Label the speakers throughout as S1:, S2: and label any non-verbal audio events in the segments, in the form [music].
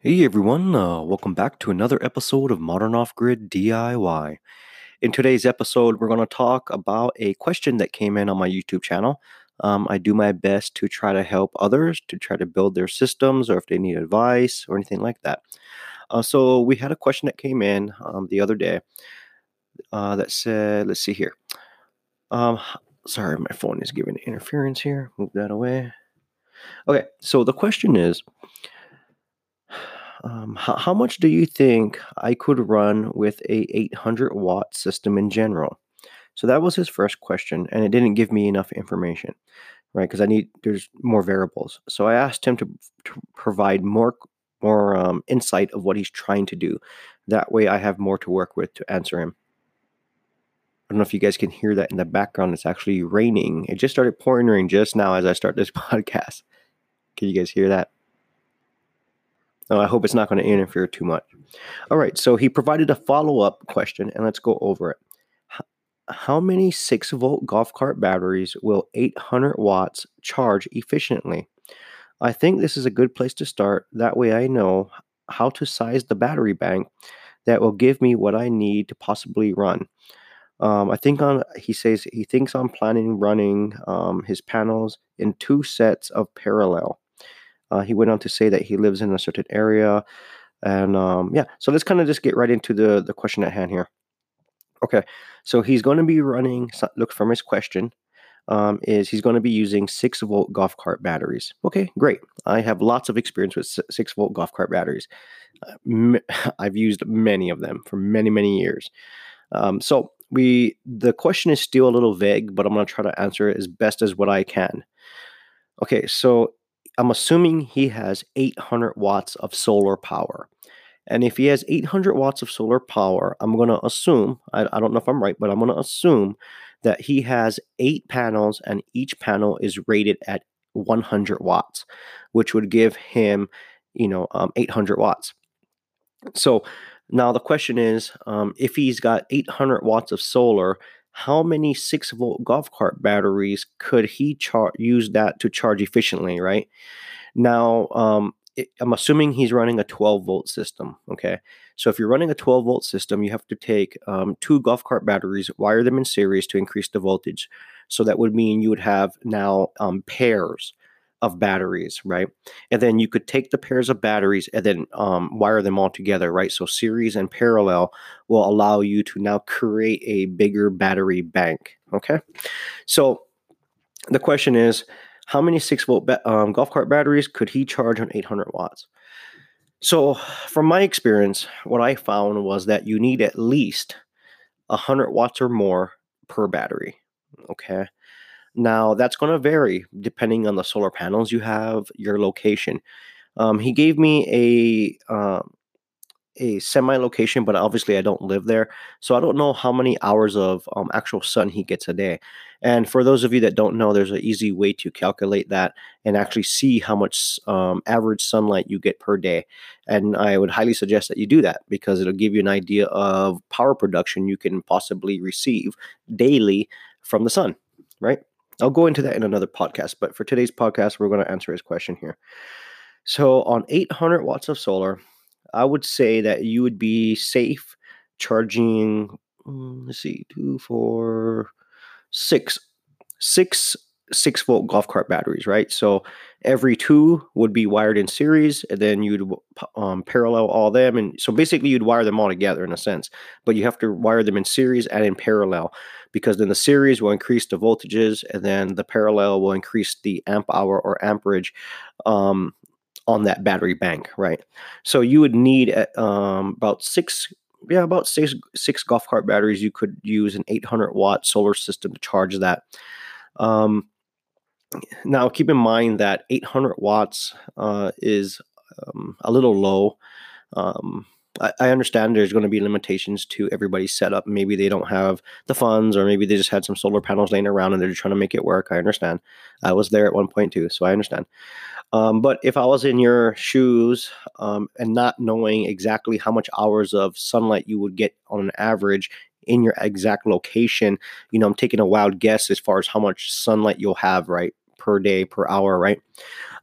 S1: Hey everyone, uh, welcome back to another episode of Modern Off Grid DIY. In today's episode, we're going to talk about a question that came in on my YouTube channel. Um, I do my best to try to help others to try to build their systems or if they need advice or anything like that. Uh, so, we had a question that came in um, the other day uh, that said, let's see here. Um, sorry, my phone is giving interference here. Move that away. Okay, so the question is um, how, how much do you think I could run with a 800 watt system in general? So that was his first question, and it didn't give me enough information, right? Because I need there's more variables. So I asked him to, to provide more more um, insight of what he's trying to do. That way, I have more to work with to answer him. I don't know if you guys can hear that in the background. It's actually raining. It just started pouring rain just now as I start this [laughs] podcast. Can you guys hear that? No, I hope it's not going to interfere too much. All right, so he provided a follow up question, and let's go over it. How many 6 volt golf cart batteries will 800 watts charge efficiently? I think this is a good place to start. That way, I know how to size the battery bank that will give me what I need to possibly run. Um, I think on he says he thinks I'm planning running um, his panels in two sets of parallel. Uh, he went on to say that he lives in a certain area, and um, yeah. So let's kind of just get right into the the question at hand here. Okay, so he's going to be running. Look from his question. Um, is he's going to be using six volt golf cart batteries. Okay, great. I have lots of experience with six volt golf cart batteries. Uh, [laughs] I've used many of them for many many years. Um, so we the question is still a little vague, but I'm going to try to answer it as best as what I can. Okay, so I'm assuming he has 800 watts of solar power. And if he has 800 watts of solar power, I'm going to assume, I, I, don't know if I'm right, but I'm going to assume that he has eight panels and each panel is rated at 100 watts, which would give him, you know, um, 800 watts. So now the question is um, if he's got 800 watts of solar, how many six volt golf cart batteries could he char- use that to charge efficiently, right? Now, um, it, I'm assuming he's running a 12 volt system. Okay. So if you're running a 12 volt system, you have to take um, two golf cart batteries, wire them in series to increase the voltage. So that would mean you would have now um, pairs of batteries, right? And then you could take the pairs of batteries and then um, wire them all together, right? So series and parallel will allow you to now create a bigger battery bank. Okay, so the question is, how many six volt ba- um, golf cart batteries could he charge on 800 watts? So, from my experience, what I found was that you need at least 100 watts or more per battery. Okay. Now, that's going to vary depending on the solar panels you have, your location. Um, he gave me a uh, a semi location, but obviously I don't live there, so I don't know how many hours of um, actual sun he gets a day. And for those of you that don't know, there's an easy way to calculate that and actually see how much um, average sunlight you get per day. And I would highly suggest that you do that because it'll give you an idea of power production you can possibly receive daily from the sun, right? I'll go into that in another podcast, but for today's podcast, we're going to answer his question here. So, on 800 watts of solar, I would say that you would be safe charging, mm, let's see, two, four, six, six six volt golf cart batteries, right? So every two would be wired in series, and then you'd um, parallel all them, and so basically you'd wire them all together in a sense. But you have to wire them in series and in parallel, because then the series will increase the voltages, and then the parallel will increase the amp hour or amperage um, on that battery bank, right? So you would need uh, um, about six yeah, about six six golf cart batteries. You could use an 800 watt solar system to charge that. Um, now, keep in mind that 800 watts uh, is um, a little low. Um, I, understand there's going to be limitations to everybody's setup. Maybe they don't have the funds, or maybe they just had some solar panels laying around and they're just trying to make it work. I understand. I was there at one point too, so I understand. Um, but if I was in your shoes um, and not knowing exactly how much hours of sunlight you would get on an average in your exact location, you know, I'm taking a wild guess as far as how much sunlight you'll have, right, per day, per hour, right?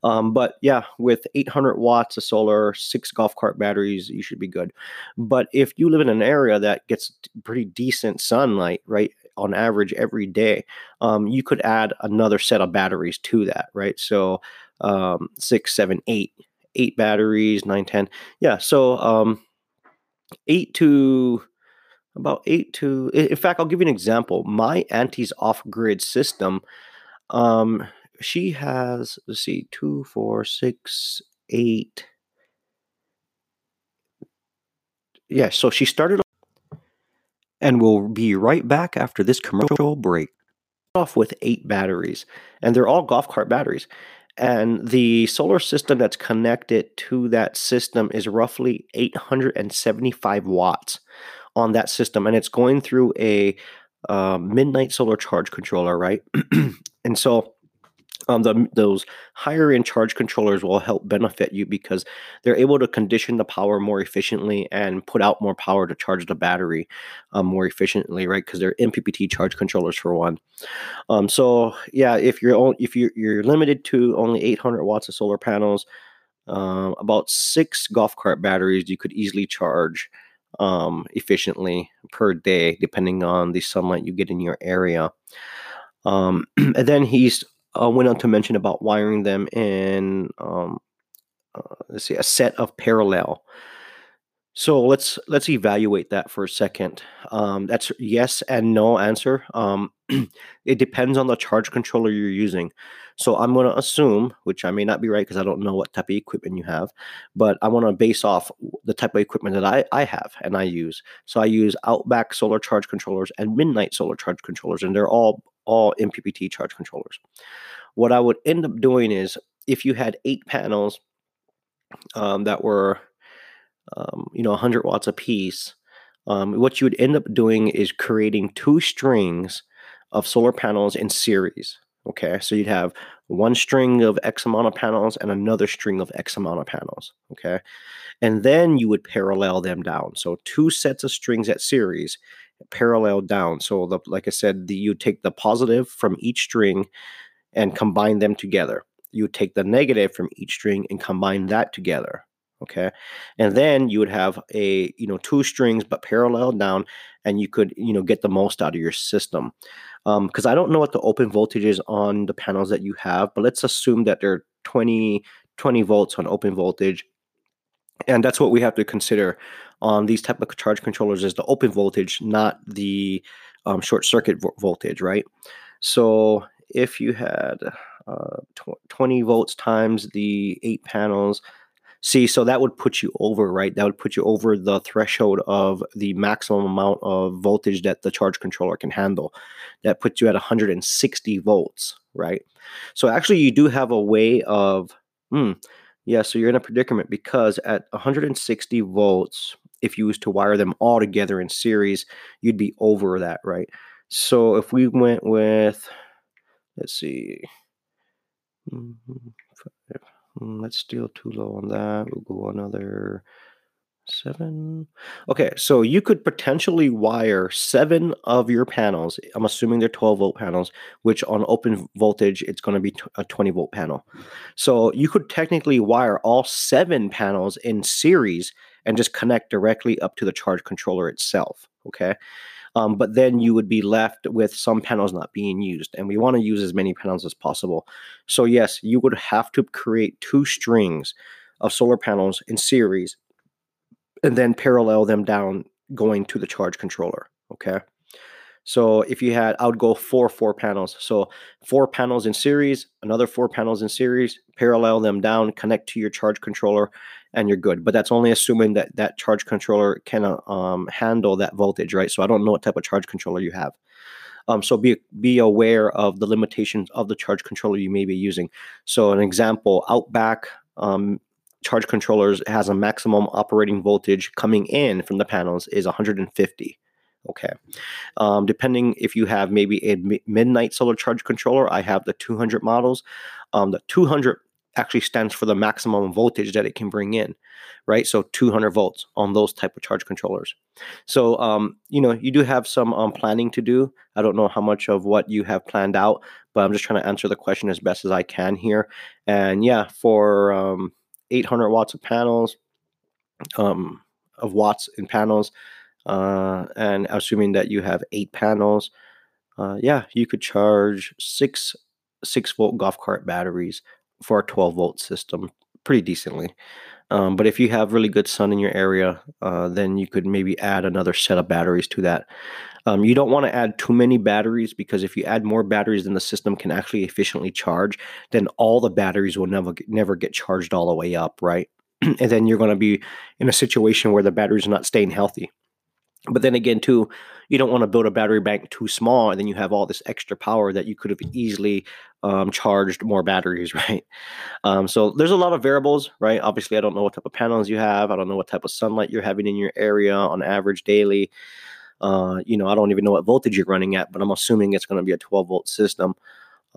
S1: Um, but yeah, with 800 watts of solar, six golf cart batteries, you should be good. But if you live in an area that gets pretty decent sunlight, right, on average every day, um, you could add another set of batteries to that, right? So um, six, seven, eight, eight batteries, nine, ten. Yeah, so um, eight to about eight to. In fact, I'll give you an example. My auntie's off-grid system um she has let's see two four six eight yeah so she started and we'll be right back after this commercial break. Off with eight batteries and they're all golf cart batteries and the solar system that's connected to that system is roughly 875 watts on that system and it's going through a uh, MidNite solar charge controller right? [clears throat] And so um, the, those higher end charge controllers will help benefit you because they're able to condition the power more efficiently and put out more power to charge the battery um, more efficiently, right? Because they're MPPT charge controllers for one. Um, so yeah, if you're if you're, you're limited to only 800 watts of solar panels, uh, about six golf cart batteries you could easily charge um, efficiently per day, depending on the sunlight you get in your area. Um, [clears throat] and then he's uh, went on to mention about wiring them in um, uh, let's see a set of parallel. So let's let's evaluate that for a second. Um, that's yes and no answer. Um, [clears throat] it depends on the charge controller you're using. So I'm going to assume, which I may not be right because I don't know what type of equipment you have, but I want to base off the type of equipment that I, I have and I use. So I use Outback solar charge controllers and MidNite solar charge controllers, and they're all all MPPT charge controllers. What I would end up doing is if you had eight panels um, that were, um, you know, 100 watts a piece, um, what you would end up doing is creating two strings of solar panels in series. Okay, so you'd have one string of X amount of panels and another string of X amount of panels. Okay, and then you would parallel them down. So two sets of strings at series parallel down. So the, like I said, the, you take the positive from each string and combine them together. You take the negative from each string and combine that together. Okay. And then you would have a, you know, two strings but parallel down and you could, you know, get the most out of your system. Um, because I don't know what the open voltage is on the panels that you have, but let's assume that they're 20, 20 volts on open voltage and that's what we have to consider on these type of charge controllers is the open voltage not the um, short circuit vo- voltage right? So if you had uh, tw- 20 volts times the eight panels see so that would put you over right? That would put you over the threshold of the maximum amount of voltage that the charge controller can handle. That puts you at 160 volts right? So actually you do have a way of hmm, yeah, so you're in a predicament because at 160 volts, if you was to wire them all together in series, you'd be over that, right? So if we went with, let's see, mm-hmm, mm, let's still too low on that. We'll go another Seven. Okay, so you could potentially wire seven of your panels. I'm assuming they're 12 volt panels, which on open voltage, it's going to be a 20 volt panel. So you could technically wire all seven panels in series and just connect directly up to the charge controller itself. Okay. Um, but then you would be left with some panels not being used. And we want to use as many panels as possible. So, yes, you would have to create two strings of solar panels in series and then parallel them down going to the charge controller. Okay. So if you had, I would go four, four panels. So four panels in series, another four panels in series, parallel them down, connect to your charge controller, and you're good. But that's only assuming that that charge controller can um, handle that voltage, right? So I don't know what type of charge controller you have. Um, so be be aware of the limitations of the charge controller you may be using. So an example, Outback um, charge controllers has a maximum operating voltage coming in from the panels is 150. Okay. Um, depending if you have maybe a MidNite solar charge controller, I have the 200 models. Um, the 200 actually stands for the maximum voltage that it can bring in, right? So 200 volts on those type of charge controllers. So, um, you know, you do have some um, planning to do. I don't know how much of what you have planned out, but I'm just trying to answer the question as best as I can here. And yeah, for um, 800 watts of panels, um, of watts in panels, uh, and assuming that you have eight panels, uh, yeah, you could charge six six volt golf cart batteries for a 12 volt system pretty decently. Um, but if you have really good sun in your area, uh, then you could maybe add another set of batteries to that. Um, you don't want to add too many batteries because if you add more batteries than the system can actually efficiently charge, then all the batteries will never never get charged all the way up, right? [clears throat] and then you're going to be in a situation where the batteries are not staying healthy. But then again, too, you don't want to build a battery bank too small, and then you have all this extra power that you could have easily um, charged more batteries, [laughs] right? Um, so there's a lot of variables, right? Obviously, I don't know what type of panels you have. I don't know what type of sunlight you're having in your area on average daily. Uh, you know, I don't even know what voltage you're running at, but I'm assuming it's going to be a 12 volt system.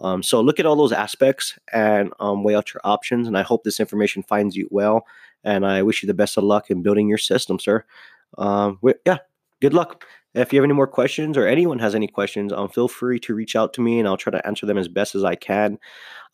S1: Um, so look at all those aspects and um, weigh out your options. And I hope this information finds you well. And I wish you the best of luck in building your system, sir. Um, yeah, good luck. If you have any more questions or anyone has any questions, um, feel free to reach out to me and I'll try to answer them as best as I can.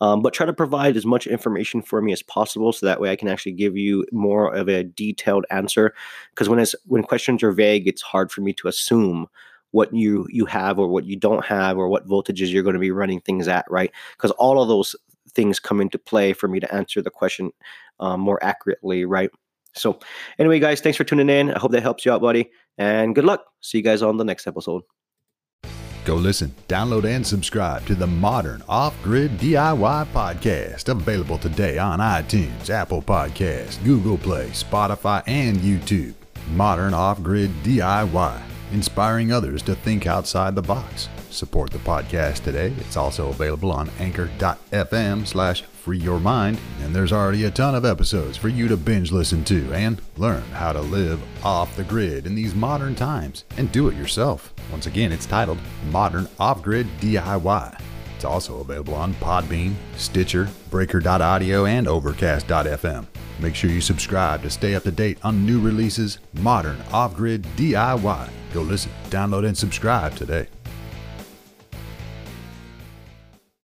S1: Um, but try to provide as much information for me as possible so that way I can actually give you more of a detailed answer. Because when it's when questions are vague, it's hard for me to assume what you you have or what you don't have or what voltages you're going to be running things at, right? Because all of those things come into play for me to answer the question um, more accurately, right? So, anyway, guys, thanks for tuning in. I hope that helps you out, buddy. And good luck. See you guys on the next episode.
S2: Go listen, download, and subscribe to the Modern Off Grid DIY podcast, available today on iTunes, Apple Podcasts, Google Play, Spotify, and YouTube. Modern Off Grid DIY, inspiring others to think outside the box. Support the podcast today. It's also available on anchor.fm slash free your mind, and there's already a ton of episodes for you to binge listen to and learn how to live off the grid in these modern times and do it yourself. Once again, it's titled Modern Off Grid DIY. It's also available on Podbean, Stitcher, Breaker.audio, and Overcast.fm. Make sure you subscribe to stay up to date on new releases, Modern Off Grid DIY. Go listen, download, and subscribe today.